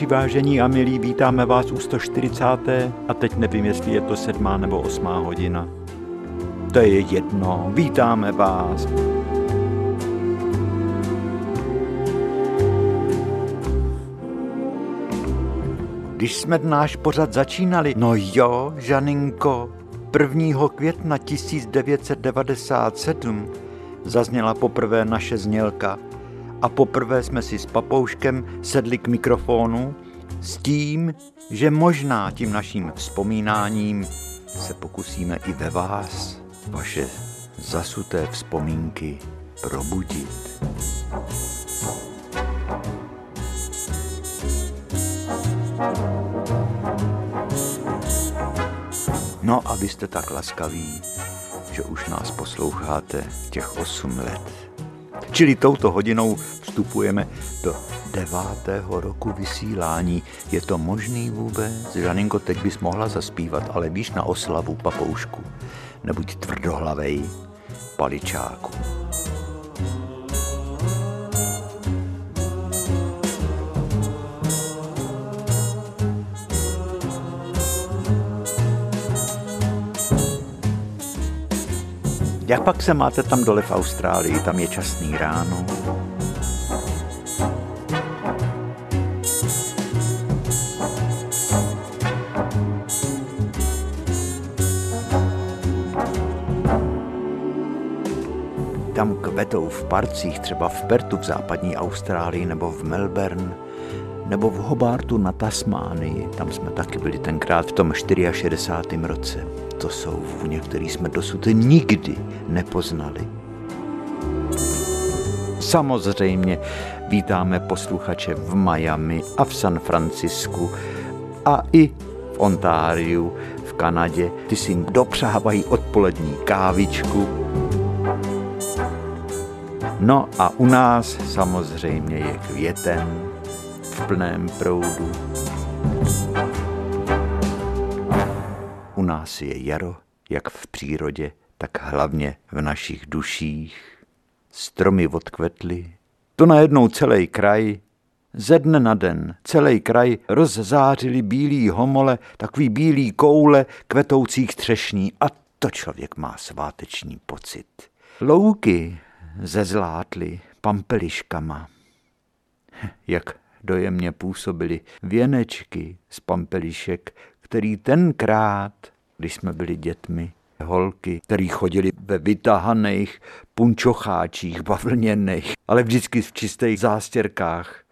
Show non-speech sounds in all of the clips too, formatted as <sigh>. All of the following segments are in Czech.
naši vážení a milí, vítáme vás u 140. a teď nevím, jestli je to sedmá nebo osmá hodina. To je jedno, vítáme vás. Když jsme náš pořad začínali, no jo, Žaninko, 1. května 1997 zazněla poprvé naše znělka a poprvé jsme si s papouškem sedli k mikrofonu s tím, že možná tím naším vzpomínáním se pokusíme i ve vás vaše zasuté vzpomínky probudit. No a vy jste tak laskaví, že už nás posloucháte těch 8 let. Čili touto hodinou vstupujeme do devátého roku vysílání. Je to možný vůbec? Žaninko, teď bys mohla zaspívat, ale víš na oslavu papoušku. Nebuď tvrdohlavej, paličáku. Jak pak se máte tam dole v Austrálii? Tam je časný ráno. Tam kvetou v parcích, třeba v Pertu v západní Austrálii nebo v Melbourne, nebo v Hobartu na Tasmánii. Tam jsme taky byli tenkrát v tom 64. roce. To jsou vůně, které jsme dosud nikdy nepoznali. Samozřejmě vítáme posluchače v Miami a v San Francisku a i v Ontáriu, v Kanadě. Ty si jim dopřávají odpolední kávičku. No a u nás samozřejmě je květen v plném proudu. Nás je jaro, jak v přírodě, tak hlavně v našich duších. Stromy odkvetly, to najednou celý kraj, ze dne na den, celý kraj rozzářili bílý homole, takový bílý koule kvetoucích třešní a to člověk má sváteční pocit. Louky zezlátly pampeliškama. Jak dojemně působily věnečky z pampelišek, který tenkrát, když jsme byli dětmi, holky, který chodili ve vytahaných punčocháčích bavlněných, ale vždycky v čistých zástěrkách.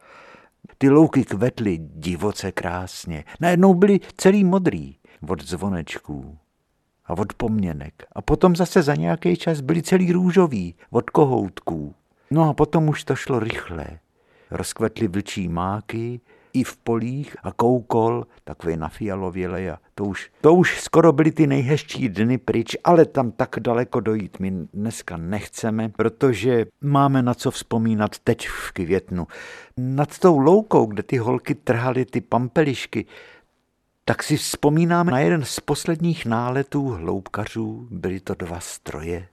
Ty louky kvetly divoce krásně. Najednou byly celý modrý od zvonečků a od pomněnek. A potom zase za nějaký čas byly celý růžový od kohoutků. No a potom už to šlo rychle rozkvetly vlčí máky, i v polích a koukol, takový na fialověle a to už, to už skoro byly ty nejhezčí dny pryč, ale tam tak daleko dojít my dneska nechceme, protože máme na co vzpomínat teď v květnu. Nad tou loukou, kde ty holky trhaly ty pampelišky, tak si vzpomínáme na jeden z posledních náletů hloubkařů, byly to dva stroje,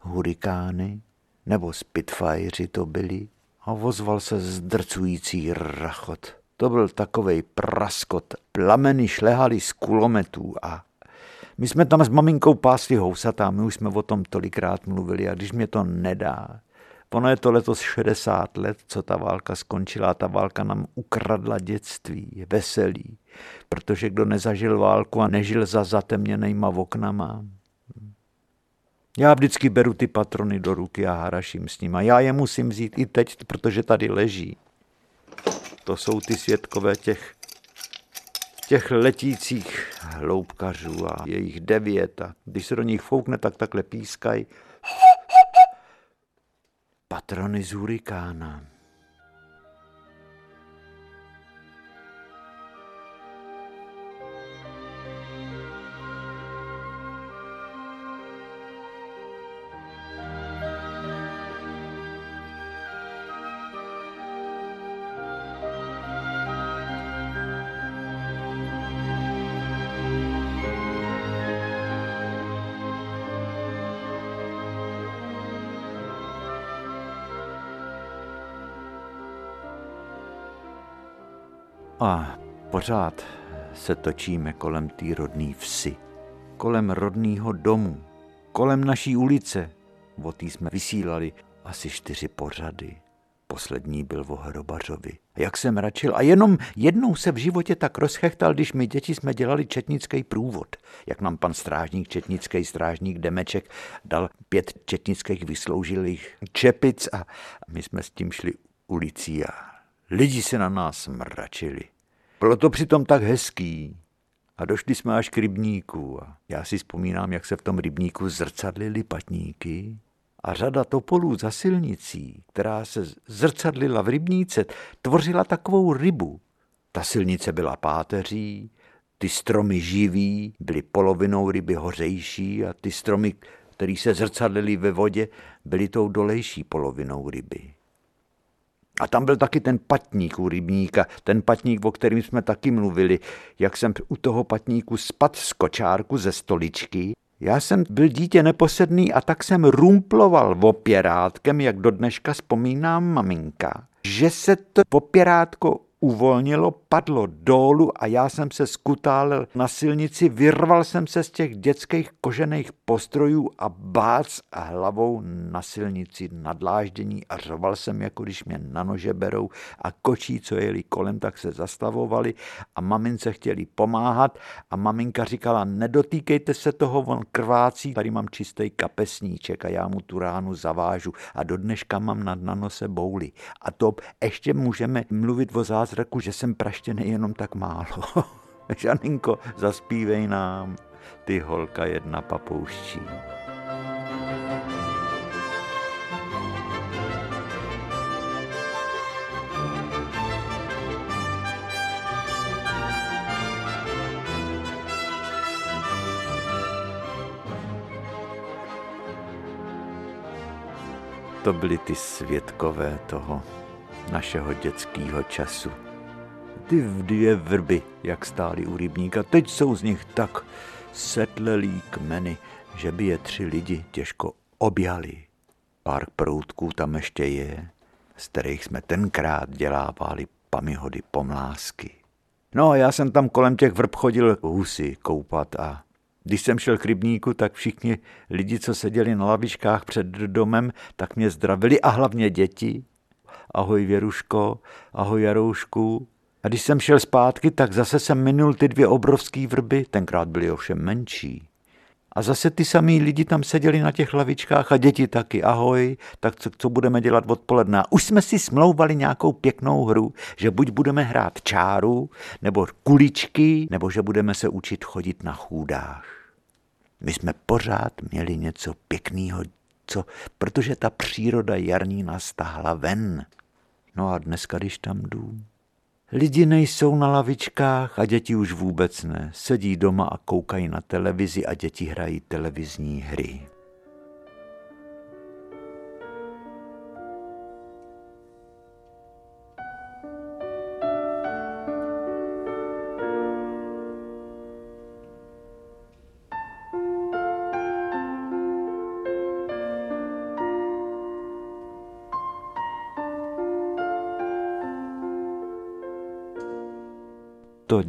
hurikány, nebo Spitfirey to byli, a ozval se zdrcující rachot. To byl takovej praskot. Plameny šlehaly z kulometů a my jsme tam s maminkou pásli housatá, my už jsme o tom tolikrát mluvili a když mě to nedá, ono je to letos 60 let, co ta válka skončila a ta válka nám ukradla dětství, veselí, protože kdo nezažil válku a nežil za zatemněnýma oknama, já vždycky beru ty patrony do ruky a haraším s nima. Já je musím vzít i teď, protože tady leží. To jsou ty světkové těch, těch letících hloubkařů a jejich devět. A když se do nich foukne, tak takhle pískají. Patrony z hurikána. Pořád se točíme kolem té rodné vsi, kolem rodného domu, kolem naší ulice. O tý jsme vysílali asi čtyři pořady. Poslední byl o Hrobařovi. Jak jsem račil. A jenom jednou se v životě tak rozchechtal, když my děti jsme dělali četnický průvod. Jak nám pan strážník, četnický strážník Demeček dal pět četnických vysloužilých čepic a my jsme s tím šli ulicí a lidi se na nás mračili. Bylo to přitom tak hezký. A došli jsme až k rybníku. A já si vzpomínám, jak se v tom rybníku zrcadlili patníky a řada topolů za silnicí, která se zrcadlila v rybníce, tvořila takovou rybu. Ta silnice byla páteří, ty stromy živí byly polovinou ryby hořejší a ty stromy, které se zrcadlily ve vodě, byly tou dolejší polovinou ryby. A tam byl taky ten patník u rybníka, ten patník, o kterým jsme taky mluvili, jak jsem u toho patníku spad z kočárku ze stoličky. Já jsem byl dítě neposedný a tak jsem rumploval opěrátkem, jak do dneška vzpomínám maminka, že se to opěrátko uvolnilo, padlo dolů a já jsem se skutálil na silnici, vyrval jsem se z těch dětských kožených postrojů a bác a hlavou na silnici nadláždění a řoval jsem, jako když mě na nože berou a kočí, co jeli kolem, tak se zastavovali a mamince chtěli pomáhat a maminka říkala, nedotýkejte se toho, on krvácí, tady mám čistý kapesníček a já mu tu ránu zavážu a do dneška mám na, na nose bouly. A to ještě můžeme mluvit o zázraku zraku, že jsem praštěný jenom tak málo. <laughs> Žaninko, zaspívej nám, ty holka jedna papouščí. To byly ty svědkové toho našeho dětského času ty dvě vrby, jak stály u rybníka. Teď jsou z nich tak setlelý kmeny, že by je tři lidi těžko objali. Pár proutků tam ještě je, z kterých jsme tenkrát dělávali pamihody pomlásky. No a já jsem tam kolem těch vrb chodil husy koupat a když jsem šel k rybníku, tak všichni lidi, co seděli na lavičkách před domem, tak mě zdravili a hlavně děti. Ahoj Věruško, ahoj Jaroušku, a když jsem šel zpátky, tak zase jsem minul ty dvě obrovské vrby, tenkrát byly ovšem menší. A zase ty samý lidi tam seděli na těch lavičkách a děti taky, ahoj, tak co, co budeme dělat odpoledne? Už jsme si smlouvali nějakou pěknou hru, že buď budeme hrát čáru, nebo kuličky, nebo že budeme se učit chodit na chůdách. My jsme pořád měli něco pěkného, co, protože ta příroda jarní nás tahla ven. No a dneska, když tam jdu, Lidi nejsou na lavičkách a děti už vůbec ne. Sedí doma a koukají na televizi a děti hrají televizní hry.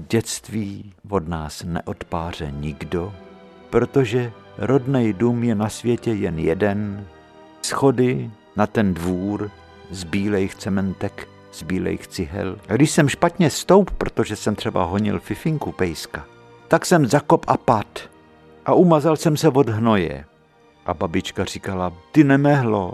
Dětství od nás neodpáře nikdo, protože rodnej dům je na světě jen jeden, schody na ten dvůr z bílejch cementek, z bílejch cihel. A když jsem špatně stoup, protože jsem třeba honil fifinku pejska, tak jsem zakop a pad a umazal jsem se od hnoje. A babička říkala, ty nemehlo,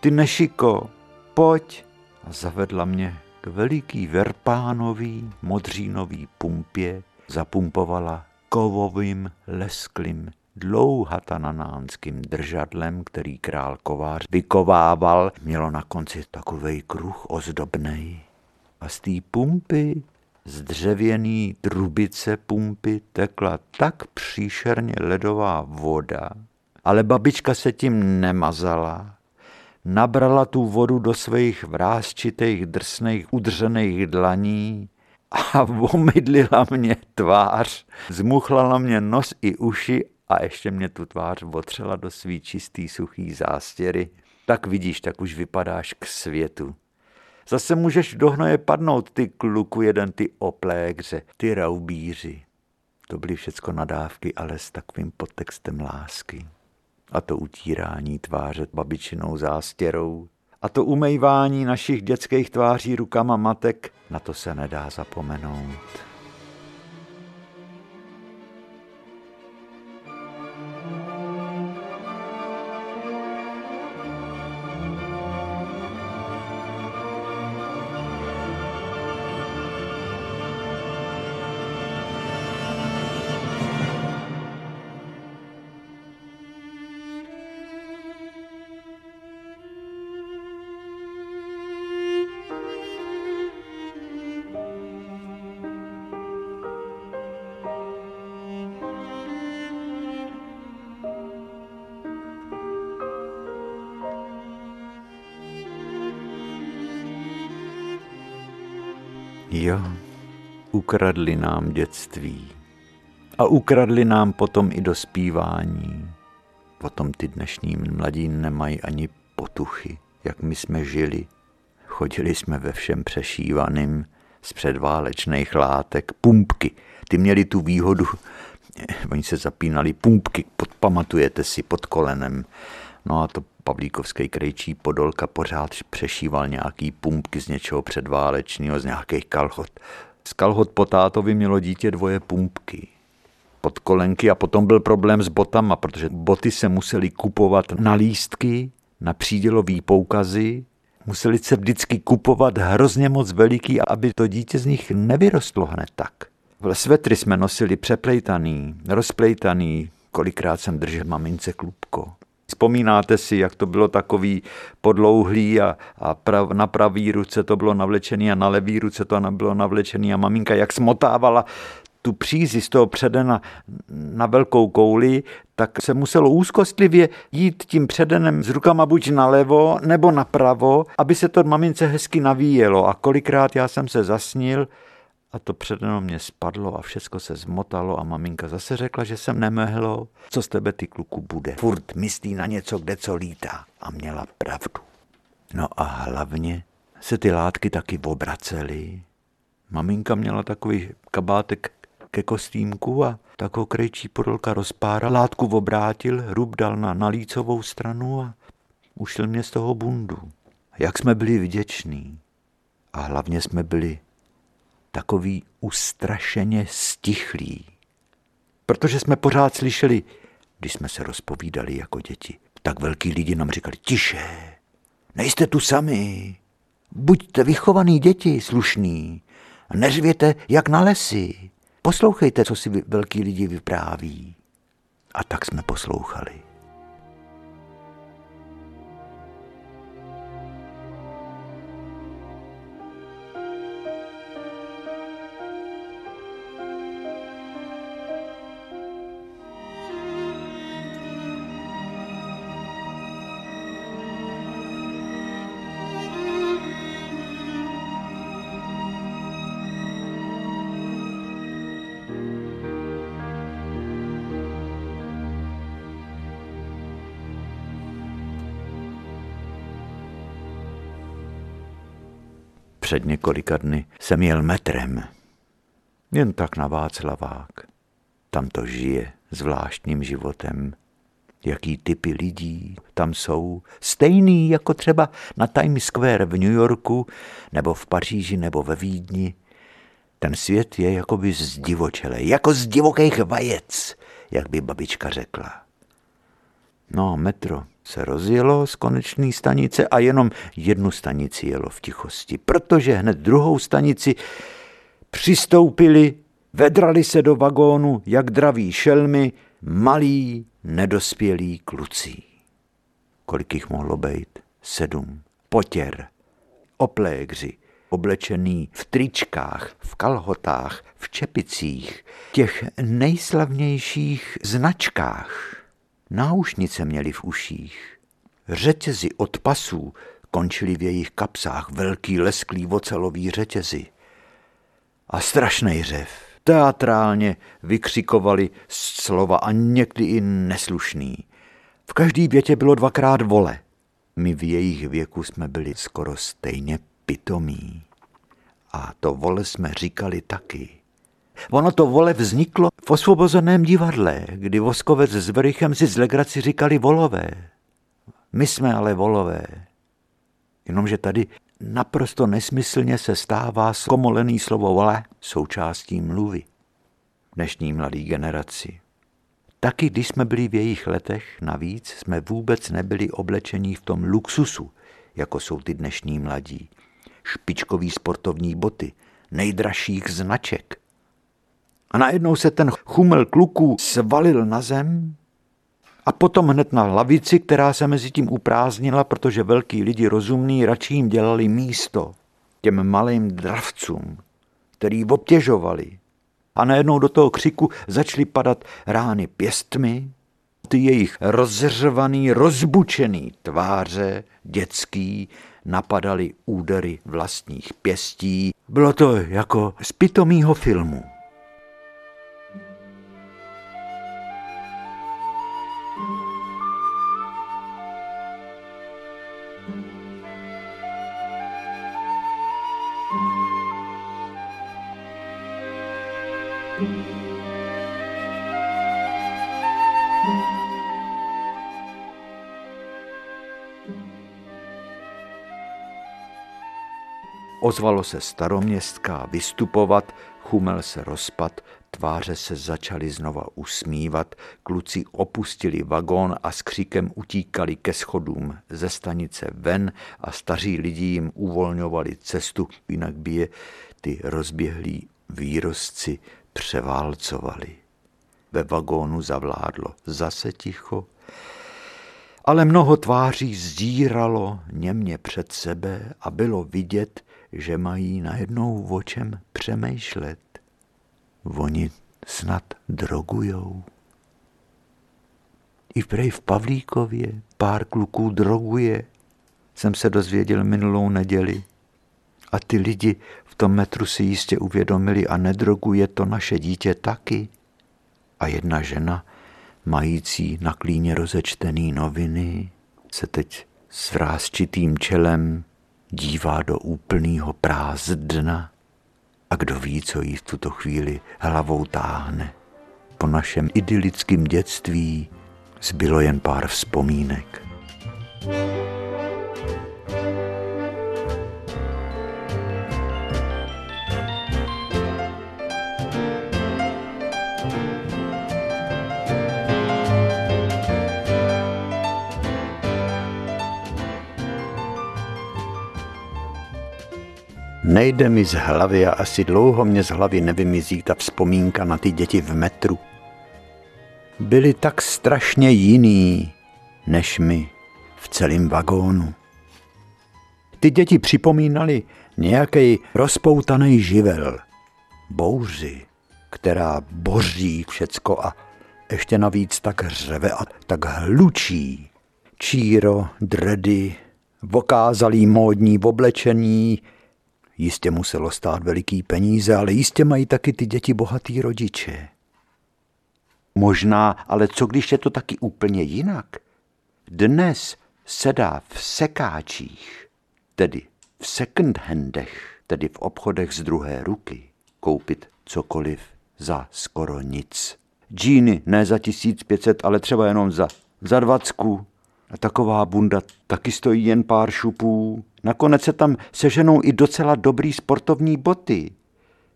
ty nešiko, pojď. A zavedla mě k veliký verpánový modřínový pumpě zapumpovala kovovým lesklým dlouhatananánským držadlem, který král kovář vykovával, mělo na konci takovej kruh ozdobnej. A z té pumpy, z dřevěný trubice pumpy tekla tak příšerně ledová voda, ale babička se tím nemazala, nabrala tu vodu do svých vrázčitých, drsných, udřených dlaní a <laughs> omydlila mě tvář, zmuchlala mě nos i uši a ještě mě tu tvář otřela do svý čistý, suchý zástěry. Tak vidíš, tak už vypadáš k světu. Zase můžeš do hnoje padnout, ty kluku jeden, ty oplégře, ty raubíři. To byly všecko nadávky, ale s takovým podtextem lásky. A to utírání tváře babičinou zástěrou. A to umejvání našich dětských tváří rukama matek, na to se nedá zapomenout. Jo, ukradli nám dětství. A ukradli nám potom i dospívání. Potom ty dnešní mladí nemají ani potuchy, jak my jsme žili. Chodili jsme ve všem přešívaným z předválečných látek. Pumpky, ty měli tu výhodu, oni se zapínali pumpky, podpamatujete si pod kolenem. No a to Pavlíkovský krejčí Podolka pořád přešíval nějaký pumpky z něčeho předválečného, z nějakých kalhot. Z kalhot po tátovi mělo dítě dvoje pumpky pod kolenky a potom byl problém s botama, protože boty se musely kupovat na lístky, na přídělový poukazy, museli se vždycky kupovat hrozně moc veliký, aby to dítě z nich nevyrostlo hned tak. Svetry jsme nosili přeplejtaný, rozplejtaný, kolikrát jsem držel mamince klubko. Vzpomínáte si, jak to bylo takový podlouhlý a, a prav, na pravý ruce to bylo navlečený a na levý ruce to bylo navlečený a maminka jak smotávala tu přízi z toho předena na velkou kouli, tak se muselo úzkostlivě jít tím předenem s rukama buď nalevo nebo napravo, aby se to mamince hezky navíjelo. A kolikrát já jsem se zasnil, a to předeno mě spadlo a všechno se zmotalo a maminka zase řekla, že jsem nemehlo. Co z tebe ty kluku bude? Furt myslí na něco, kde co lítá. A měla pravdu. No a hlavně se ty látky taky obracely. Maminka měla takový kabátek ke kostýmku a takovou krejčí podolka rozpára. Látku obrátil, hrub dal na nalícovou stranu a ušel mě z toho bundu. Jak jsme byli vděční. A hlavně jsme byli takový ustrašeně stichlý. Protože jsme pořád slyšeli, když jsme se rozpovídali jako děti, tak velký lidi nám říkali, tiše, nejste tu sami, buďte vychovaný děti, slušný, neřvěte jak na lesy, poslouchejte, co si velký lidi vypráví. A tak jsme poslouchali. Před několika dny jsem jel metrem. Jen tak na Václavák. Tam to žije zvláštním životem. Jaký typy lidí tam jsou. Stejný jako třeba na Times Square v New Yorku, nebo v Paříži, nebo ve Vídni. Ten svět je jakoby zdivočelý, jako z divokých vajec, jak by babička řekla. No, metro se rozjelo z konečné stanice a jenom jednu stanici jelo v tichosti, protože hned druhou stanici přistoupili, vedrali se do vagónu, jak draví šelmy, malí, nedospělí kluci. Kolik jich mohlo být? Sedm. Potěr, oplégři, oblečený v tričkách, v kalhotách, v čepicích, těch nejslavnějších značkách. Náušnice měli v uších. Řetězy od pasů končily v jejich kapsách velký lesklý ocelový řetězy. A strašný řev. Teatrálně vykřikovali slova a někdy i neslušný. V každý větě bylo dvakrát vole. My v jejich věku jsme byli skoro stejně pitomí. A to vole jsme říkali taky. Ono to vole vzniklo v osvobozeném divadle, kdy Voskovec s Verichem si z legraci říkali volové. My jsme ale volové. Jenomže tady naprosto nesmyslně se stává skomolený slovo vole součástí mluvy dnešní mladé generaci. Taky když jsme byli v jejich letech, navíc jsme vůbec nebyli oblečení v tom luxusu, jako jsou ty dnešní mladí. Špičkový sportovní boty, nejdražších značek. A najednou se ten chumel kluků svalil na zem a potom hned na lavici, která se mezi tím uprázdnila, protože velký lidi rozumní radši jim dělali místo těm malým dravcům, který obtěžovali. A najednou do toho křiku začaly padat rány pěstmi, ty jejich rozřvaný, rozbučený tváře, dětský, napadaly údery vlastních pěstí. Bylo to jako z pitomýho filmu. Ozvalo se staroměstská vystupovat, chumel se rozpad, tváře se začaly znova usmívat, kluci opustili vagón a s křikem utíkali ke schodům ze stanice ven a staří lidi jim uvolňovali cestu, jinak by je ty rozběhlí výrozci převálcovali. Ve vagónu zavládlo zase ticho, ale mnoho tváří zdíralo němě před sebe a bylo vidět, že mají najednou o čem přemýšlet. Oni snad drogujou. I prej v Pavlíkově pár kluků droguje, jsem se dozvěděl minulou neděli. A ty lidi v tom metru si jistě uvědomili a nedroguje to naše dítě taky. A jedna žena, mající na klíně rozečtený noviny, se teď s vrázčitým čelem dívá do úplného prázdna a kdo ví, co jí v tuto chvíli hlavou táhne. Po našem idylickém dětství zbylo jen pár vzpomínek. thank you Nejde mi z hlavy a asi dlouho mě z hlavy nevymizí ta vzpomínka na ty děti v metru. Byli tak strašně jiný než my v celém vagónu. Ty děti připomínali nějaký rozpoutaný živel, bouři, která boří všecko a ještě navíc tak hřeve a tak hlučí. Číro, dredy, vokázalý módní oblečení, Jistě muselo stát veliký peníze, ale jistě mají taky ty děti bohatý rodiče. Možná, ale co když je to taky úplně jinak? Dnes se dá v sekáčích, tedy v second handech, tedy v obchodech z druhé ruky, koupit cokoliv za skoro nic. Džíny ne za 1500, ale třeba jenom za, za dvacku. A taková bunda taky stojí jen pár šupů. Nakonec se tam seženou i docela dobrý sportovní boty.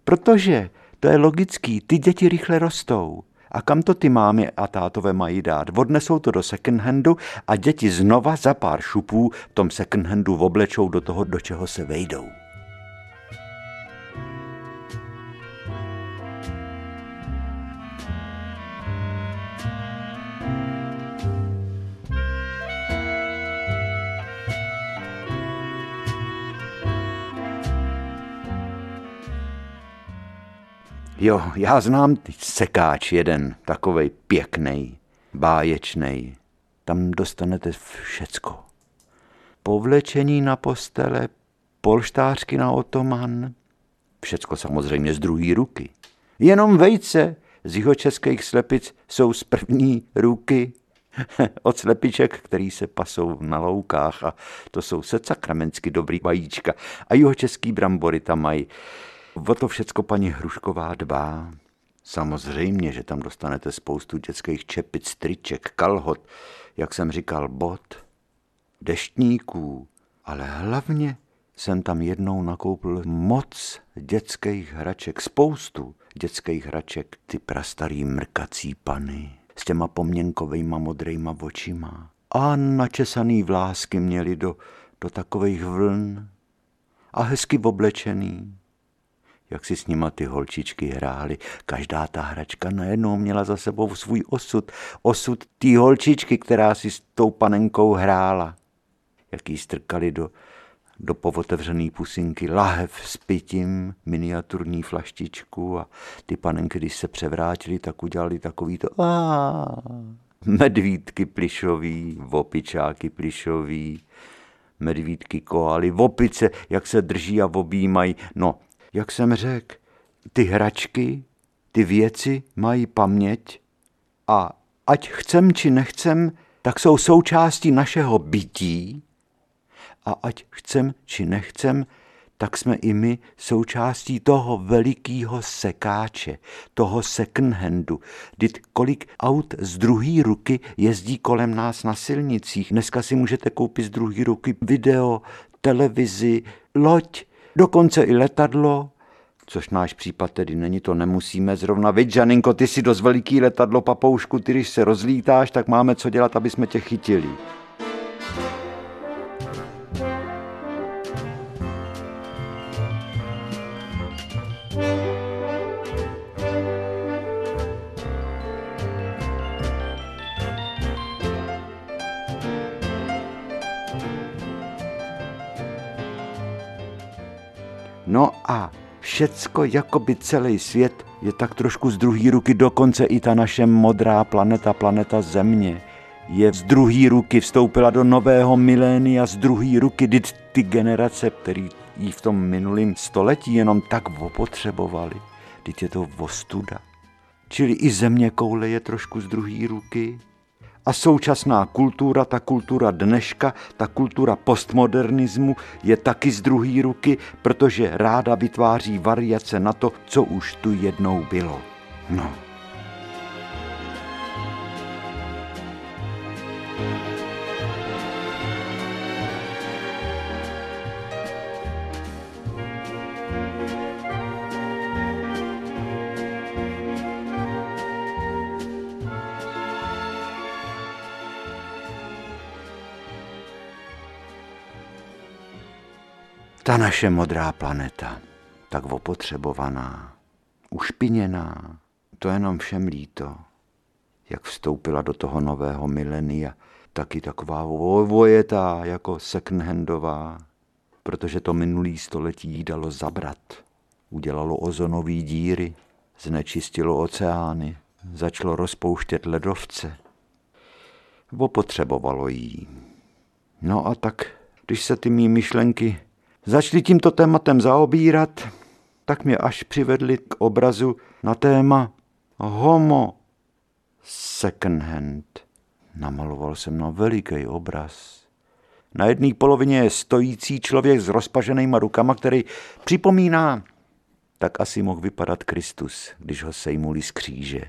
Protože, to je logický, ty děti rychle rostou. A kam to ty mámy a tátové mají dát? Odnesou to do second handu a děti znova za pár šupů v tom second handu oblečou do toho, do čeho se vejdou. Jo, já znám sekáč jeden, takovej pěkný, báječný. Tam dostanete všecko. Povlečení na postele, polštářky na otoman, všecko samozřejmě z druhé ruky. Jenom vejce z jeho českých slepic jsou z první ruky. <laughs> od slepiček, který se pasou na loukách a to jsou se sakramensky dobrý vajíčka. A jeho český brambory tam mají. O to všecko paní Hrušková dbá. Samozřejmě, že tam dostanete spoustu dětských čepic, triček, kalhot, jak jsem říkal, bot, deštníků, ale hlavně jsem tam jednou nakoupil moc dětských hraček, spoustu dětských hraček, ty prastarý mrkací pany s těma poměnkovejma modrejma očima a načesaný vlásky měli do, do takových vln a hezky oblečený. Jak si s nima ty holčičky hrály. Každá ta hračka najednou měla za sebou svůj osud. Osud té holčičky, která si s tou panenkou hrála. Jak jí strkali do, do povotevřený pusinky lahev s pitím, miniaturní flaštičku a ty panenky, když se převrátili, tak udělali takový to medvídky plišový, vopičáky plišový, medvídky koaly, vopice, jak se drží a objímají. No, jak jsem řekl, ty hračky, ty věci mají paměť a ať chcem či nechcem, tak jsou součástí našeho bytí a ať chcem či nechcem, tak jsme i my součástí toho velikého sekáče, toho second handu. Vždyť kolik aut z druhé ruky jezdí kolem nás na silnicích. Dneska si můžete koupit z druhé ruky video, televizi, loď, dokonce i letadlo, což náš případ tedy není, to nemusíme zrovna. Veď, Žaninko, ty si dost veliký letadlo, papoušku, ty když se rozlítáš, tak máme co dělat, aby jsme tě chytili. No a všecko, jako by celý svět je tak trošku z druhé ruky, dokonce i ta naše modrá planeta, planeta Země, je z druhé ruky, vstoupila do nového milénia z druhé ruky, kdy ty generace, které jí v tom minulém století jenom tak opotřebovali, teď je to vostuda. Čili i země koule je trošku z druhé ruky, a současná kultura, ta kultura dneška, ta kultura postmodernismu je taky z druhé ruky, protože ráda vytváří variace na to, co už tu jednou bylo. No. Ta naše modrá planeta, tak opotřebovaná, ušpiněná, to jenom všem líto, jak vstoupila do toho nového milenia, taky taková vojetá, jako secondhandová, protože to minulý století jí dalo zabrat. Udělalo ozonové díry, znečistilo oceány, začalo rozpouštět ledovce. Opotřebovalo jí. No a tak, když se ty mý myšlenky začali tímto tématem zaobírat, tak mě až přivedli k obrazu na téma homo second hand. Namaloval jsem na veliký obraz. Na jedné polovině je stojící člověk s rozpaženýma rukama, který připomíná, tak asi mohl vypadat Kristus, když ho sejmuli z kříže.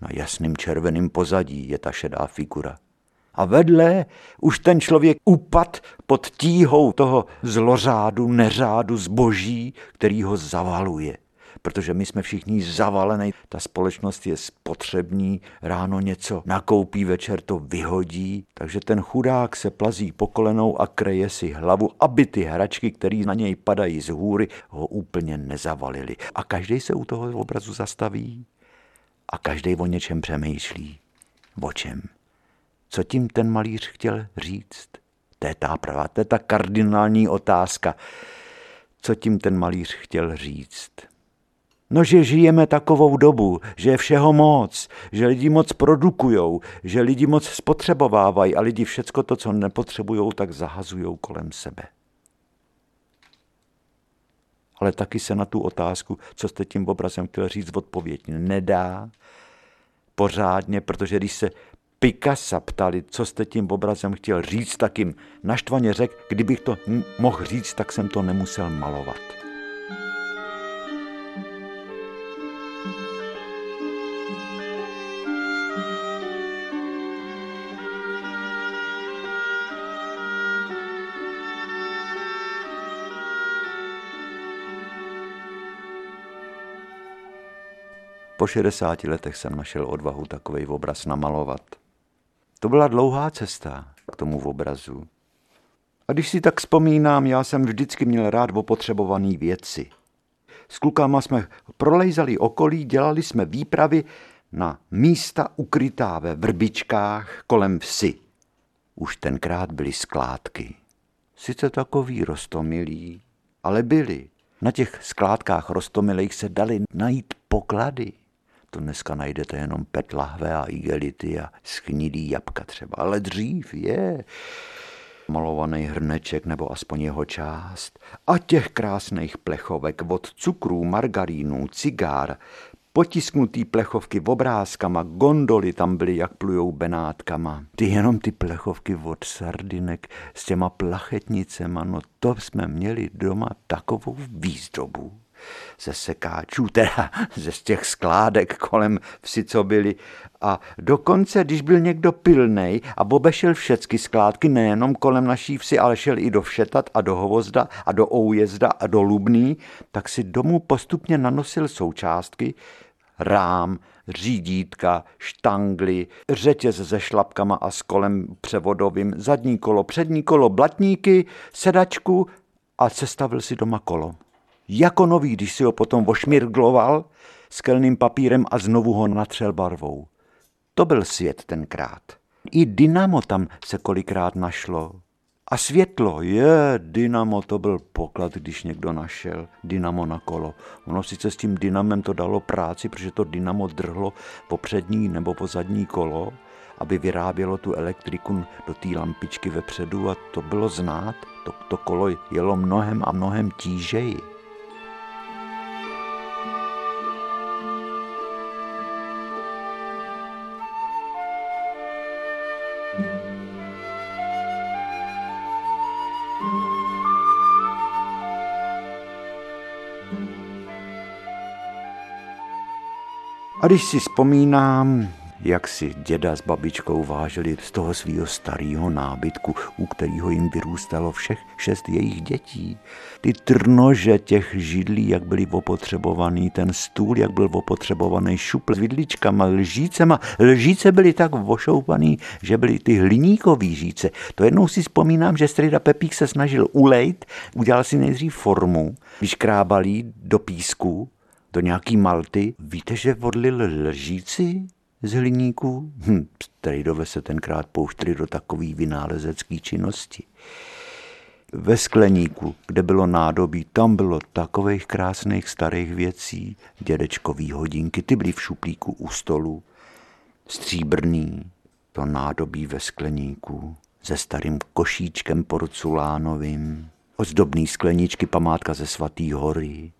Na jasným červeným pozadí je ta šedá figura a vedle už ten člověk upad pod tíhou toho zlořádu, neřádu, zboží, který ho zavaluje. Protože my jsme všichni zavalení, ta společnost je spotřební, ráno něco nakoupí, večer to vyhodí, takže ten chudák se plazí po kolenou a kreje si hlavu, aby ty hračky, které na něj padají z hůry, ho úplně nezavalily. A každý se u toho obrazu zastaví a každý o něčem přemýšlí. O čem? Co tím ten malíř chtěl říct? To je ta pravá, to je ta kardinální otázka. Co tím ten malíř chtěl říct? No, že žijeme takovou dobu, že je všeho moc, že lidi moc produkujou, že lidi moc spotřebovávají a lidi všecko to, co nepotřebují, tak zahazují kolem sebe. Ale taky se na tu otázku, co jste tím obrazem chtěl říct, odpověď nedá pořádně, protože když se Picasso ptali, co jste tím obrazem chtěl říct, tak jim naštvaně řekl, kdybych to mohl říct, tak jsem to nemusel malovat. Po 60 letech jsem našel odvahu takový obraz namalovat. To byla dlouhá cesta k tomu obrazu. A když si tak vzpomínám, já jsem vždycky měl rád opotřebované věci. S klukama jsme prolejzali okolí, dělali jsme výpravy na místa ukrytá ve vrbičkách kolem vsi. Už tenkrát byly skládky. Sice takový rostomilý, ale byly. Na těch skládkách rostomilých se dali najít poklady to dneska najdete jenom pet lahve a igelity a schnidý jabka třeba. Ale dřív je malovaný hrneček nebo aspoň jeho část a těch krásných plechovek od cukrů, margarínů, cigár, potisknutý plechovky obrázkama, gondoly tam byly, jak plujou benátkama. Ty jenom ty plechovky od sardinek s těma plachetnicema, no to jsme měli doma takovou výzdobu ze sekáčů, teda ze z těch skládek kolem vsi, co byly. A dokonce, když byl někdo pilnej a obešel všecky skládky, nejenom kolem naší vsi, ale šel i do Všetat a do Hovozda a do Oujezda a do Lubný, tak si domů postupně nanosil součástky, rám, řídítka, štangly, řetěz se šlapkama a s kolem převodovým, zadní kolo, přední kolo, blatníky, sedačku a sestavil si doma kolo jako nový, když si ho potom ošmirgloval skelným papírem a znovu ho natřel barvou. To byl svět tenkrát. I dynamo tam se kolikrát našlo. A světlo, je, dynamo, to byl poklad, když někdo našel dynamo na kolo. Ono sice s tím dynamem to dalo práci, protože to dynamo drhlo po přední nebo po zadní kolo, aby vyrábělo tu elektriku do té lampičky vepředu a to bylo znát. To, to kolo jelo mnohem a mnohem tížeji. Když si vzpomínám, jak si děda s babičkou vážili z toho svého starého nábytku, u kterého jim vyrůstalo všech šest jejich dětí. Ty trnože těch židlí, jak byly opotřebovaný, ten stůl, jak byl opotřebovaný, šupl s vidličkama, lžícema. Lžíce byly tak vošoupaný, že byly ty hliníkový žíce. To jednou si vzpomínám, že strida Pepík se snažil ulejt, udělal si nejdřív formu, vyškrábalí do písku, do nějaký Malty. Víte, že vodlil lžíci z hliníků? Hm, strejdové se tenkrát pouštěli do takové vynálezecké činnosti. Ve skleníku, kde bylo nádobí, tam bylo takových krásných starých věcí, dědečkový hodinky, ty byly v šuplíku u stolu, stříbrný, to nádobí ve skleníku, se starým košíčkem porculánovým, ozdobný skleničky památka ze svatý hory,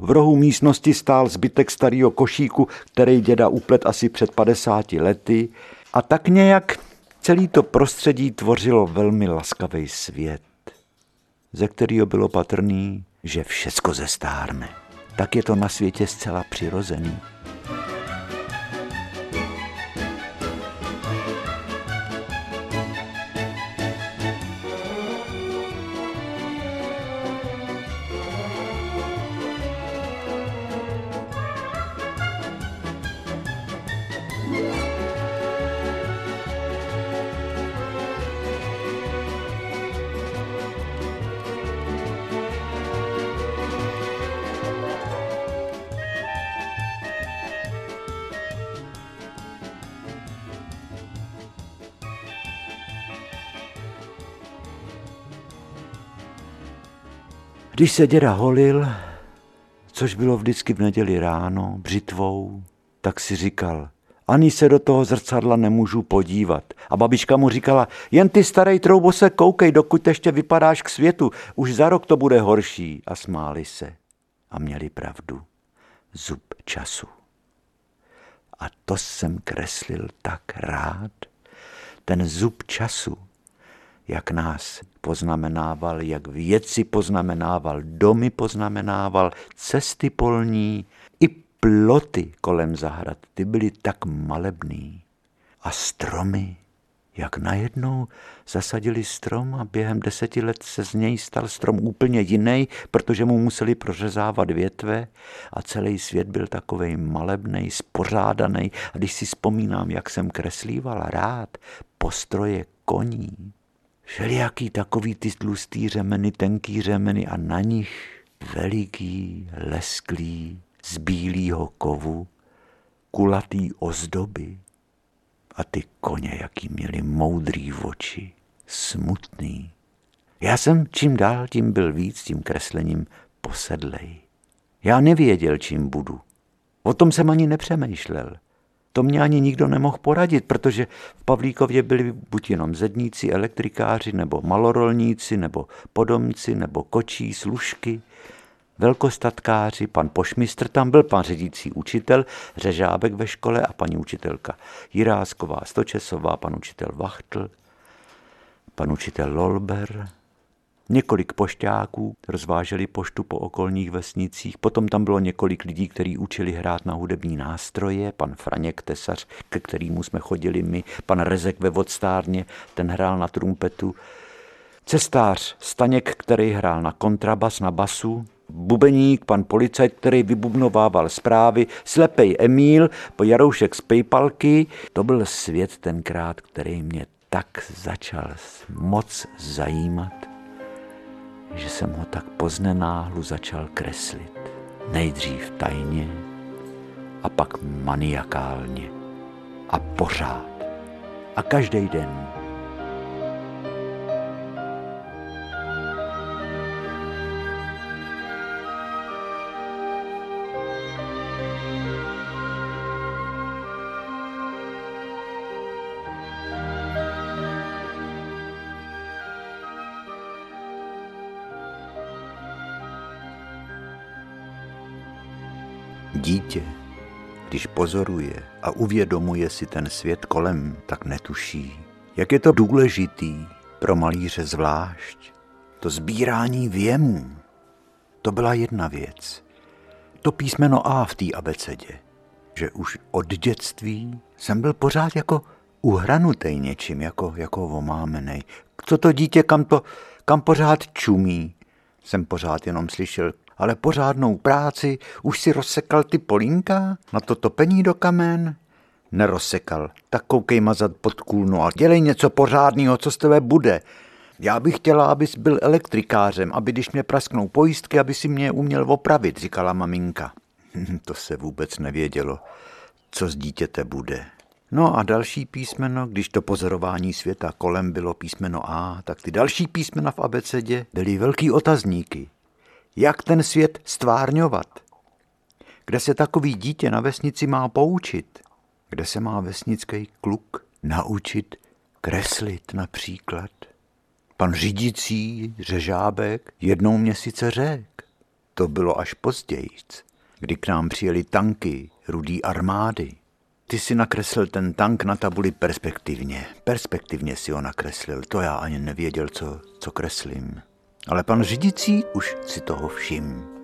v rohu místnosti stál zbytek starého košíku, který děda uplet asi před 50 lety a tak nějak celý to prostředí tvořilo velmi laskavý svět, ze kterého bylo patrný, že všecko zestárne. Tak je to na světě zcela přirozený. Když se děda holil, což bylo vždycky v neděli ráno, břitvou, tak si říkal, ani se do toho zrcadla nemůžu podívat. A babička mu říkala, jen ty starej troubo se koukej, dokud ještě vypadáš k světu, už za rok to bude horší. A smáli se. A měli pravdu. Zub času. A to jsem kreslil tak rád. ten zub času, jak nás poznamenával, jak věci poznamenával, domy poznamenával, cesty polní, i ploty kolem zahrad, ty byly tak malebný. A stromy, jak najednou zasadili strom a během deseti let se z něj stal strom úplně jiný, protože mu museli prořezávat větve a celý svět byl takovej malebný, spořádaný. A když si vzpomínám, jak jsem kreslíval rád postroje koní, všelijaký takový ty tlustý řemeny, tenký řemeny a na nich veliký, lesklý, z bílého kovu, kulatý ozdoby, a ty koně, jaký měli moudrý oči, smutný. Já jsem čím dál tím byl víc tím kreslením posedlej. Já nevěděl, čím budu. O tom jsem ani nepřemýšlel. To mě ani nikdo nemohl poradit, protože v Pavlíkově byli buď jenom zedníci, elektrikáři, nebo malorolníci, nebo podomci, nebo kočí, služky – velkostatkáři, pan pošmistr tam byl, pan řídící učitel, řežábek ve škole a paní učitelka Jirásková, Stočesová, pan učitel Vachtl, pan učitel Lolber, Několik pošťáků rozváželi poštu po okolních vesnicích, potom tam bylo několik lidí, kteří učili hrát na hudební nástroje, pan Franěk Tesař, ke kterému jsme chodili my, pan Rezek ve vodstárně, ten hrál na trumpetu, cestář Staněk, který hrál na kontrabas, na basu, bubeník, pan policajt, který vybubnovával zprávy, slepej Emíl, po Jaroušek z Pejpalky. To byl svět tenkrát, který mě tak začal moc zajímat, že jsem ho tak poznenáhlu začal kreslit. Nejdřív tajně a pak maniakálně a pořád a každý den. Dítě, když pozoruje a uvědomuje si ten svět kolem, tak netuší, jak je to důležitý pro malíře zvlášť. To sbírání věmů, to byla jedna věc. To písmeno A v té abecedě, že už od dětství jsem byl pořád jako uhranutý něčím, jako, jako omámený. Co to dítě, kam to, kam pořád čumí, jsem pořád jenom slyšel ale pořádnou práci už si rozsekal ty polínka na to topení do kamen? Nerozsekal, tak koukej mazat pod kůlnu a dělej něco pořádného, co z tebe bude. Já bych chtěla, abys byl elektrikářem, aby když mě prasknou pojistky, aby si mě uměl opravit, říkala maminka. <laughs> to se vůbec nevědělo, co z dítěte bude. No a další písmeno, když to pozorování světa kolem bylo písmeno A, tak ty další písmena v abecedě byly velký otazníky jak ten svět stvárňovat. Kde se takový dítě na vesnici má poučit? Kde se má vesnický kluk naučit kreslit například? Pan řídící řežábek jednou měsíce řek. To bylo až později, kdy k nám přijeli tanky rudý armády. Ty si nakreslil ten tank na tabuli perspektivně. Perspektivně si ho nakreslil, to já ani nevěděl, co, co kreslím. Ale pan řídící už si toho všiml.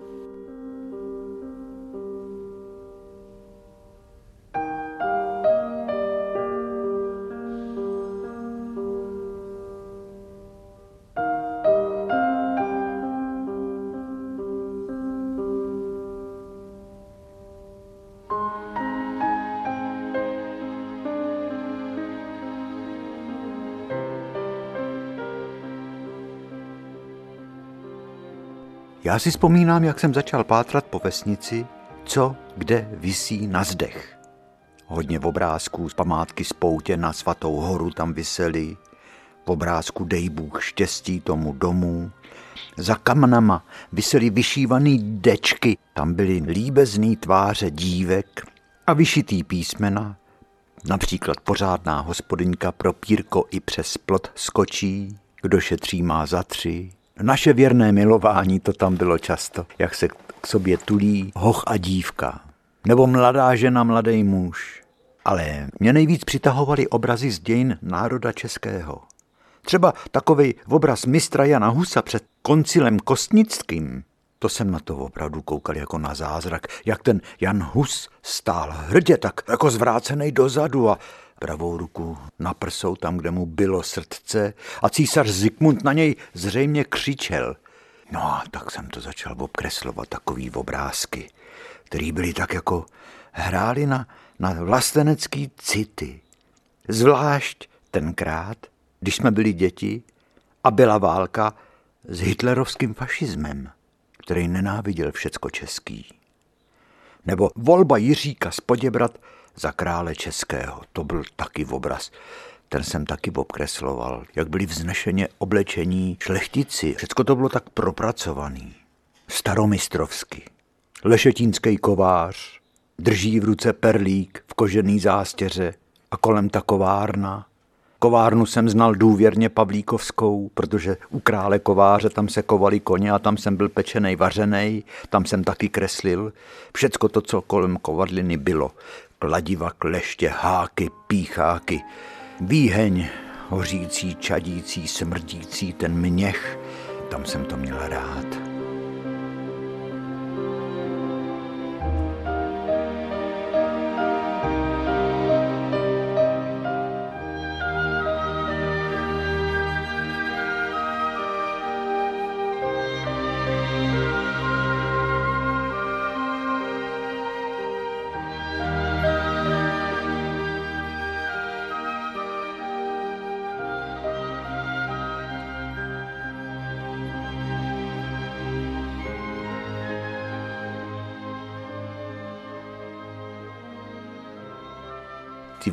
Já si vzpomínám, jak jsem začal pátrat po vesnici, co kde visí na zdech. Hodně v obrázků z památky z poutě na svatou horu tam viseli, v obrázku dej Bůh štěstí tomu domu. Za kamnama visely vyšívaný dečky, tam byly líbezný tváře dívek a vyšitý písmena, například pořádná hospodinka pro pírko i přes plot skočí, kdo šetří má za tři, naše věrné milování, to tam bylo často, jak se k sobě tulí hoch a dívka. Nebo mladá žena, mladý muž. Ale mě nejvíc přitahovaly obrazy z dějin národa českého. Třeba takový obraz mistra Jana Husa před koncilem kostnickým. To jsem na to opravdu koukal jako na zázrak, jak ten Jan Hus stál hrdě, tak jako zvrácený dozadu a pravou ruku na prsou tam, kde mu bylo srdce a císař Zikmund na něj zřejmě křičel. No a tak jsem to začal obkreslovat, takový obrázky, který byly tak jako hráli na, na vlastenecký city. Zvlášť tenkrát, když jsme byli děti a byla válka s hitlerovským fašismem, který nenáviděl všecko český. Nebo volba Jiříka z Poděbrat za krále českého, to byl taky obraz. Ten jsem taky obkresloval, jak byli vznešeně oblečení šlechtici. Všecko to bylo tak propracovaný. Staromistrovsky. Lešetínský kovář, drží v ruce perlík v kožený zástěře a kolem ta kovárna. Kovárnu jsem znal důvěrně Pavlíkovskou, protože u krále kováře tam se kovali koně a tam jsem byl pečený, vařený, tam jsem taky kreslil. Všecko to, co kolem kovadliny bylo. Kladiva, kleště, háky, pícháky, výheň, hořící, čadící, smrdící, ten měch, tam jsem to měl rád.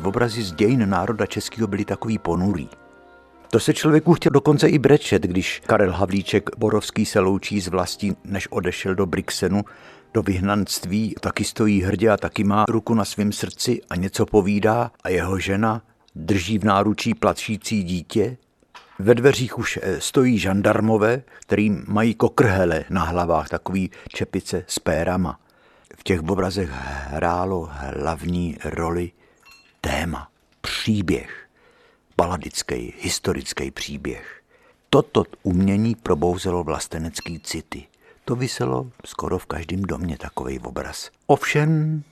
Obrazy z dějin národa českého byly takový ponurý. To se člověku chtěl dokonce i brečet, když Karel Havlíček Borovský se loučí z vlastí, než odešel do Brixenu, do vyhnanství, taky stojí hrdě a taky má ruku na svém srdci a něco povídá a jeho žena drží v náručí plačící dítě. Ve dveřích už eh, stojí žandarmové, který mají kokrhele na hlavách, takový čepice s pérama. V těch obrazech hrálo hlavní roli téma, příběh, baladický, historický příběh. Toto umění probouzelo vlastenecký city. To vyselo skoro v každém domě takový obraz. Ovšem,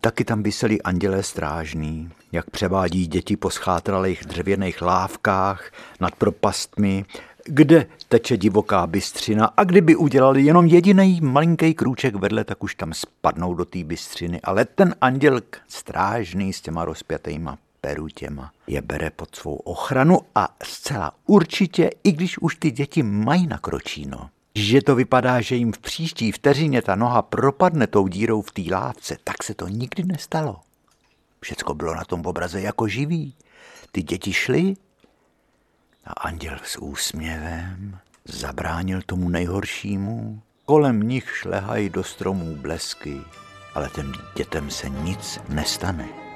taky tam vyseli andělé strážný, jak převádí děti po schátralých dřevěných lávkách nad propastmi, kde teče divoká bystřina a kdyby udělali jenom jediný malinký krůček vedle, tak už tam spadnou do té bystřiny. Ale ten anděl strážný s těma rozpětejma perutěma je bere pod svou ochranu a zcela určitě, i když už ty děti mají na kročíno, že to vypadá, že jim v příští vteřině ta noha propadne tou dírou v té lávce, tak se to nikdy nestalo. Všecko bylo na tom obraze jako živý. Ty děti šly a anděl s úsměvem zabránil tomu nejhoršímu. Kolem nich šlehají do stromů blesky, ale těm dětem se nic nestane.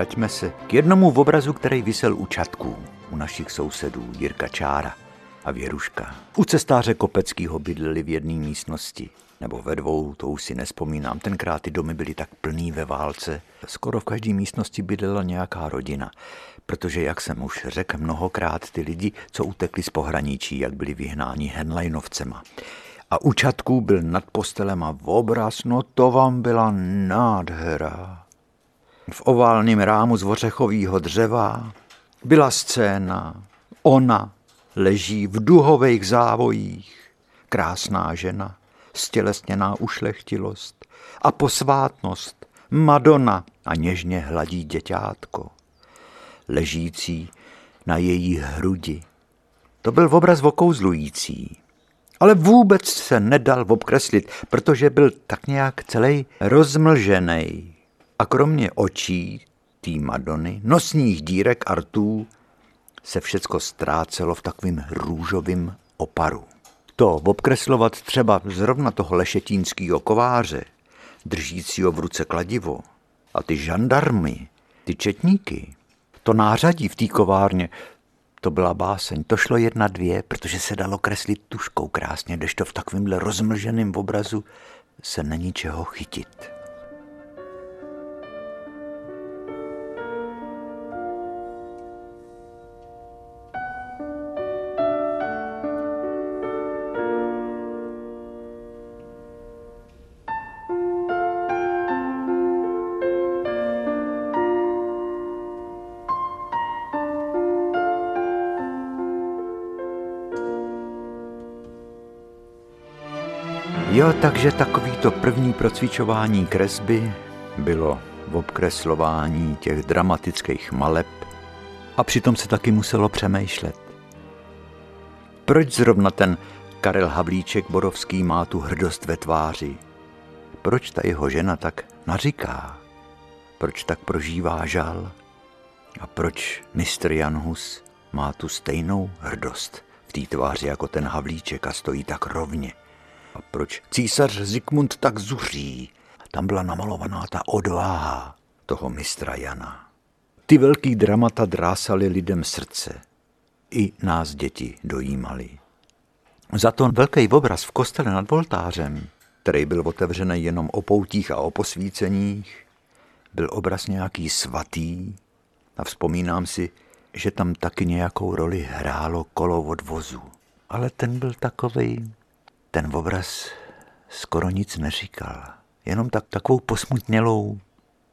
Vraťme se k jednomu obrazu, který vysel u čatků, u našich sousedů Jirka Čára a Věruška. U cestáře Kopeckýho bydleli v jedné místnosti, nebo ve dvou, to už si nespomínám. Tenkrát ty domy byly tak plný ve válce. Skoro v každé místnosti bydlela nějaká rodina, protože, jak jsem už řekl mnohokrát, ty lidi, co utekli z pohraničí, jak byli vyhnáni Henleinovcema. A u čatků byl nad postelem a obraz, no to vám byla nádhera v oválném rámu z ořechového dřeva byla scéna. Ona leží v duhových závojích. Krásná žena, stělesněná ušlechtilost a posvátnost, Madonna a něžně hladí děťátko, ležící na její hrudi. To byl obraz vokouzlující, ale vůbec se nedal obkreslit, protože byl tak nějak celý rozmlžený A kromě očí, tý Madony, nosních dírek a rtů, se všecko ztrácelo v takovým růžovým oparu. To obkreslovat třeba zrovna toho lešetínského kováře, držícího v ruce kladivo, a ty žandarmy, ty četníky, to nářadí v té kovárně, to byla báseň. To šlo jedna dvě, protože se dalo kreslit tuškou krásně, to v takovémhle rozmlženém obrazu se není čeho chytit. Jo, takže takovýto první procvičování kresby bylo v obkreslování těch dramatických maleb a přitom se taky muselo přemýšlet. Proč zrovna ten Karel Havlíček Borovský má tu hrdost ve tváři? Proč ta jeho žena tak naříká? Proč tak prožívá žal? A proč mistr Jan Hus má tu stejnou hrdost v té tváři jako ten Havlíček a stojí tak rovně? A proč císař Zikmund tak zuří? Tam byla namalovaná ta odvaha toho mistra Jana. Ty velký dramata drásali lidem srdce. I nás děti dojímali. Za to velký obraz v kostele nad voltářem, který byl otevřený jenom o poutích a o posvíceních, byl obraz nějaký svatý a vzpomínám si, že tam taky nějakou roli hrálo kolo odvozu. Ale ten byl takový ten obraz skoro nic neříkal, jenom tak, takovou posmutnělou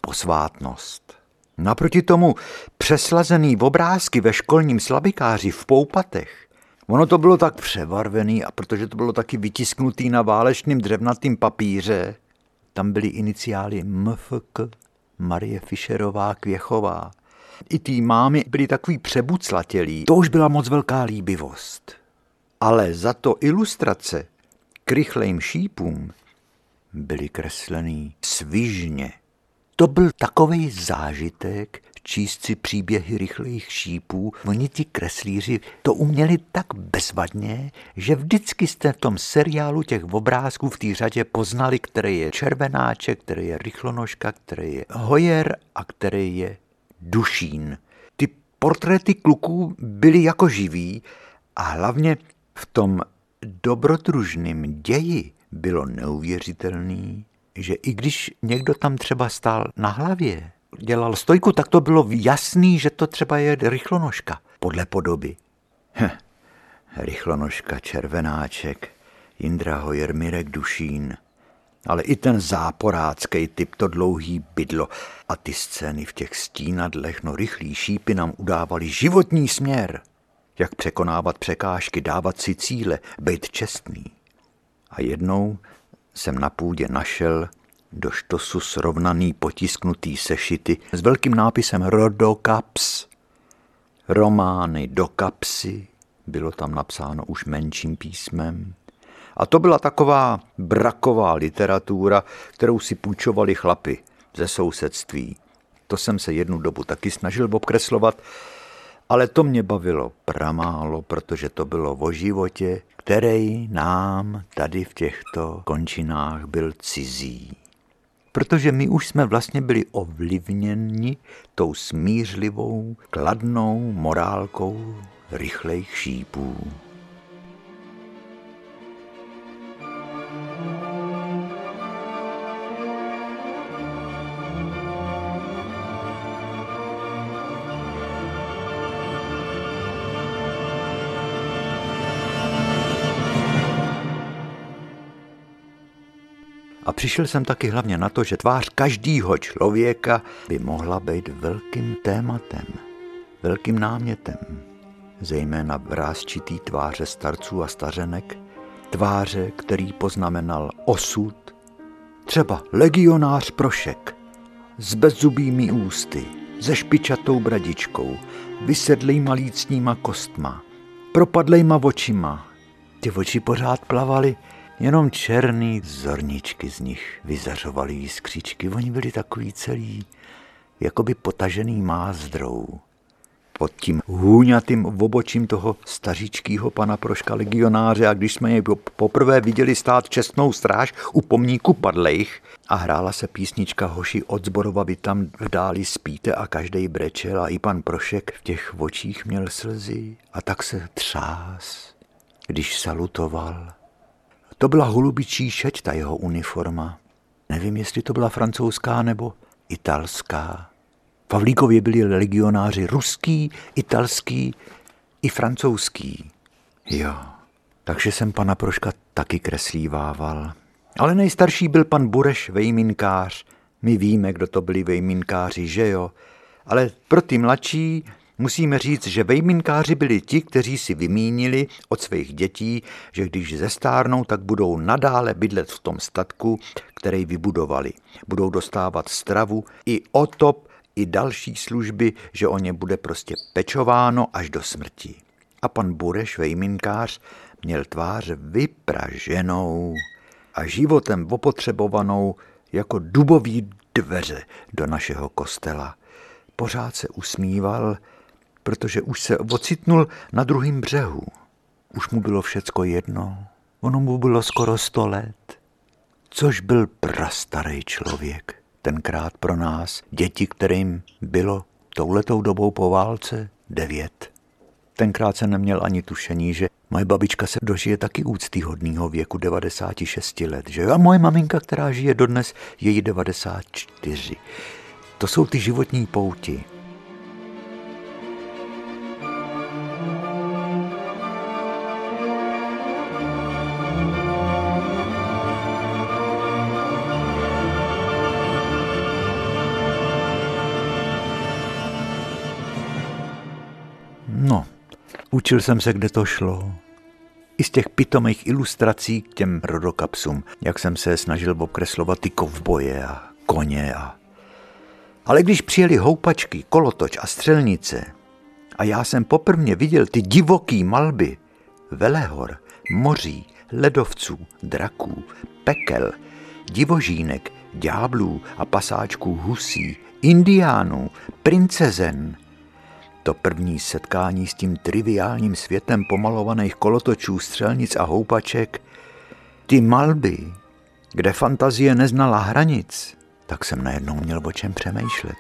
posvátnost. Naproti tomu přeslazený obrázky ve školním slabikáři v poupatech, ono to bylo tak přebarvený a protože to bylo taky vytisknutý na válečným dřevnatým papíře, tam byly iniciály MFK, Marie Fischerová Kvěchová. I ty mámy byly takový přebuclatělí. To už byla moc velká líbivost. Ale za to ilustrace k rychlejm šípům byly kreslený svižně. To byl takový zážitek číst si příběhy rychlejch šípů. Oni ti kreslíři to uměli tak bezvadně, že vždycky jste v tom seriálu těch obrázků v té řadě poznali, který je červenáček, který je rychlonožka, který je hojer a který je dušín. Ty portréty kluků byly jako živí a hlavně v tom dobrodružným ději bylo neuvěřitelný, že i když někdo tam třeba stál na hlavě, dělal stojku, tak to bylo jasný, že to třeba je rychlonožka. Podle podoby. Hm, rychlonožka, červenáček, Jindra Hojer, Mirek Dušín, ale i ten záporácký typ, to dlouhý bydlo. A ty scény v těch stínadlech, no rychlý šípy nám udávali životní směr jak překonávat překážky, dávat si cíle, být čestný. A jednou jsem na půdě našel do štosu srovnaný potisknutý sešity s velkým nápisem Rodokaps. Romány do kapsy, bylo tam napsáno už menším písmem. A to byla taková braková literatura, kterou si půjčovali chlapy ze sousedství. To jsem se jednu dobu taky snažil obkreslovat, ale to mě bavilo pramálo, protože to bylo o životě, který nám tady v těchto končinách byl cizí. Protože my už jsme vlastně byli ovlivněni tou smířlivou, kladnou morálkou rychlejch šípů. Přišel jsem taky hlavně na to, že tvář každého člověka by mohla být velkým tématem, velkým námětem. Zejména vrázčitý tváře starců a stařenek, tváře, který poznamenal osud, třeba legionář Prošek, s bezzubými ústy, se špičatou bradičkou, vysedlejma lícníma kostma, propadlejma očima. Ty oči pořád plavaly Jenom černý zorničky z nich vyzařovaly jiskřičky. Oni byli takový celý, jakoby potažený mázdrou. Pod tím hůňatým obočím toho staříčkýho pana Proška legionáře a když jsme jej poprvé viděli stát čestnou stráž u pomníku padlejch a hrála se písnička Hoši od Zborova, vy tam v dáli spíte a každej brečel a i pan Prošek v těch očích měl slzy a tak se třás, když salutoval. To byla holubičí šeť, ta jeho uniforma. Nevím, jestli to byla francouzská nebo italská. V Pavlíkově byli legionáři ruský, italský i francouzský. Jo, takže jsem pana Proška taky kreslívával. Ale nejstarší byl pan Bureš vejminkář. My víme, kdo to byli vejminkáři, že jo? Ale pro ty mladší Musíme říct, že vejminkáři byli ti, kteří si vymínili od svých dětí, že když zestárnou, tak budou nadále bydlet v tom statku, který vybudovali. Budou dostávat stravu i otop, i další služby, že o ně bude prostě pečováno až do smrti. A pan Bureš, vejminkář, měl tvář vypraženou a životem opotřebovanou jako dubový dveře do našeho kostela. Pořád se usmíval, protože už se ocitnul na druhém břehu. Už mu bylo všecko jedno. Ono mu bylo skoro sto let. Což byl prastarý člověk. Tenkrát pro nás, děti, kterým bylo touhletou dobou po válce devět. Tenkrát se neměl ani tušení, že moje babička se dožije taky úctyhodného věku 96 let, že A moje maminka, která žije dodnes, je jí 94. To jsou ty životní pouti. Učil jsem se, kde to šlo. I z těch pitomých ilustrací k těm rodokapsům, jak jsem se snažil obkreslovat ty kovboje a koně a... Ale když přijeli houpačky, kolotoč a střelnice a já jsem poprvně viděl ty divoký malby, velehor, moří, ledovců, draků, pekel, divožínek, ďáblů a pasáčků husí, indiánů, princezen – to první setkání s tím triviálním světem pomalovaných kolotočů, střelnic a houpaček, ty malby, kde fantazie neznala hranic, tak jsem najednou měl o čem přemýšlet.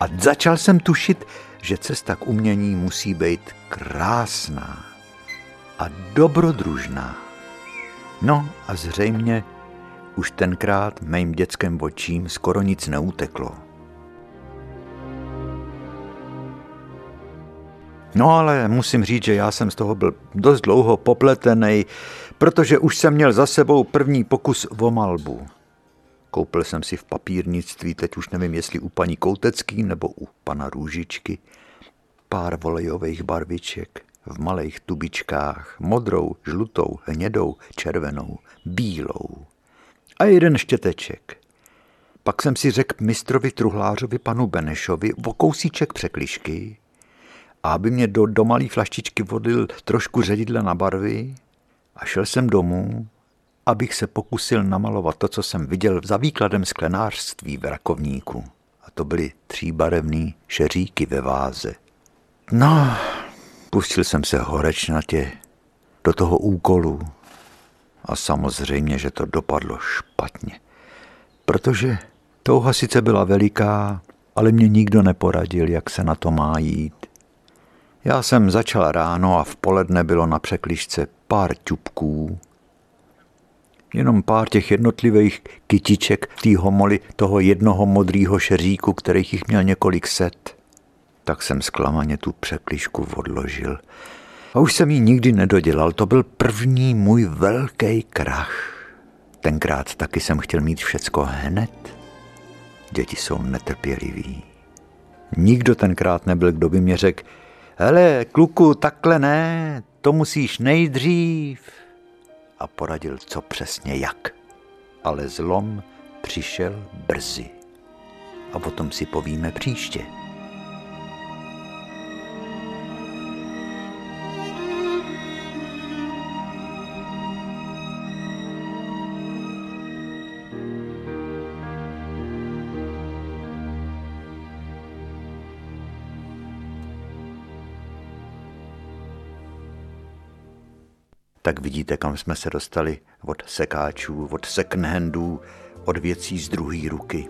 A začal jsem tušit, že cesta k umění musí být krásná a dobrodružná. No a zřejmě už tenkrát mým dětským očím skoro nic neuteklo. No ale musím říct, že já jsem z toho byl dost dlouho popletený, protože už jsem měl za sebou první pokus o malbu. Koupil jsem si v papírnictví, teď už nevím, jestli u paní Koutecký nebo u pana Růžičky, pár volejových barviček v malých tubičkách, modrou, žlutou, hnědou, červenou, bílou. A jeden štěteček. Pak jsem si řekl mistrovi truhlářovi panu Benešovi o kousíček překlišky, a aby mě do, do malé flaštičky vodil trošku ředidla na barvy a šel jsem domů, abych se pokusil namalovat to, co jsem viděl za výkladem sklenářství v rakovníku. A to byly tříbarevné šeříky ve váze. No, pustil jsem se horečnatě do toho úkolu a samozřejmě, že to dopadlo špatně. Protože touha sice byla veliká, ale mě nikdo neporadil, jak se na to má jít. Já jsem začal ráno a v poledne bylo na překlišce pár ťupků. Jenom pár těch jednotlivých kytiček té homoli toho jednoho modrýho šeříku, kterých jich měl několik set. Tak jsem zklamaně tu překlišku odložil. A už jsem ji nikdy nedodělal, to byl první můj velký krach. Tenkrát taky jsem chtěl mít všecko hned. Děti jsou netrpěliví. Nikdo tenkrát nebyl, kdo by mě řekl, hele, kluku, takhle ne, to musíš nejdřív. A poradil, co přesně jak. Ale zlom přišel brzy. A o tom si povíme příště. Tak vidíte, kam jsme se dostali od sekáčů, od secondhandů, od věcí z druhé ruky.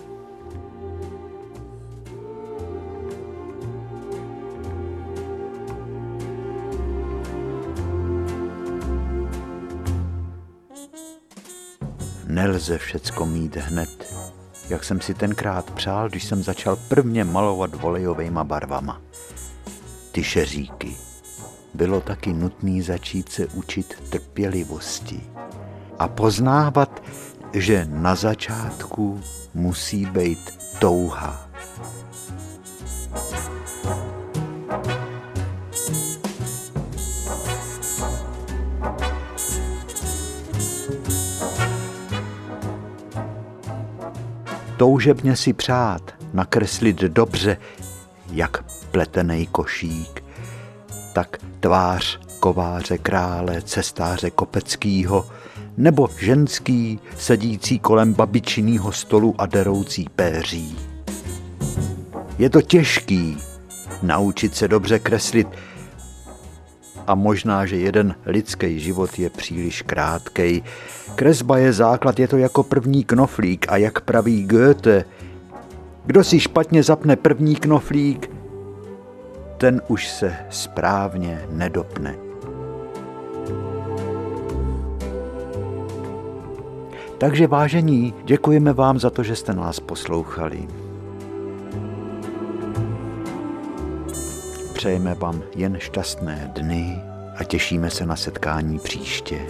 Nelze všecko mít hned, jak jsem si tenkrát přál, když jsem začal prvně malovat volejovejma barvama. Ty šeříky. Bylo taky nutný začít se učit trpělivosti a poznávat, že na začátku musí být touha. toužebně si přát, nakreslit dobře, jak pletený košík, tak tvář kováře krále, cestáře Kopeckýho, nebo ženský, sedící kolem babičinýho stolu a deroucí péří. Je to těžký naučit se dobře kreslit a možná, že jeden lidský život je příliš krátkej, Kresba je základ, je to jako první knoflík a jak praví Goethe, kdo si špatně zapne první knoflík, ten už se správně nedopne. Takže vážení, děkujeme vám za to, že jste nás poslouchali. Přejeme vám jen šťastné dny a těšíme se na setkání příště.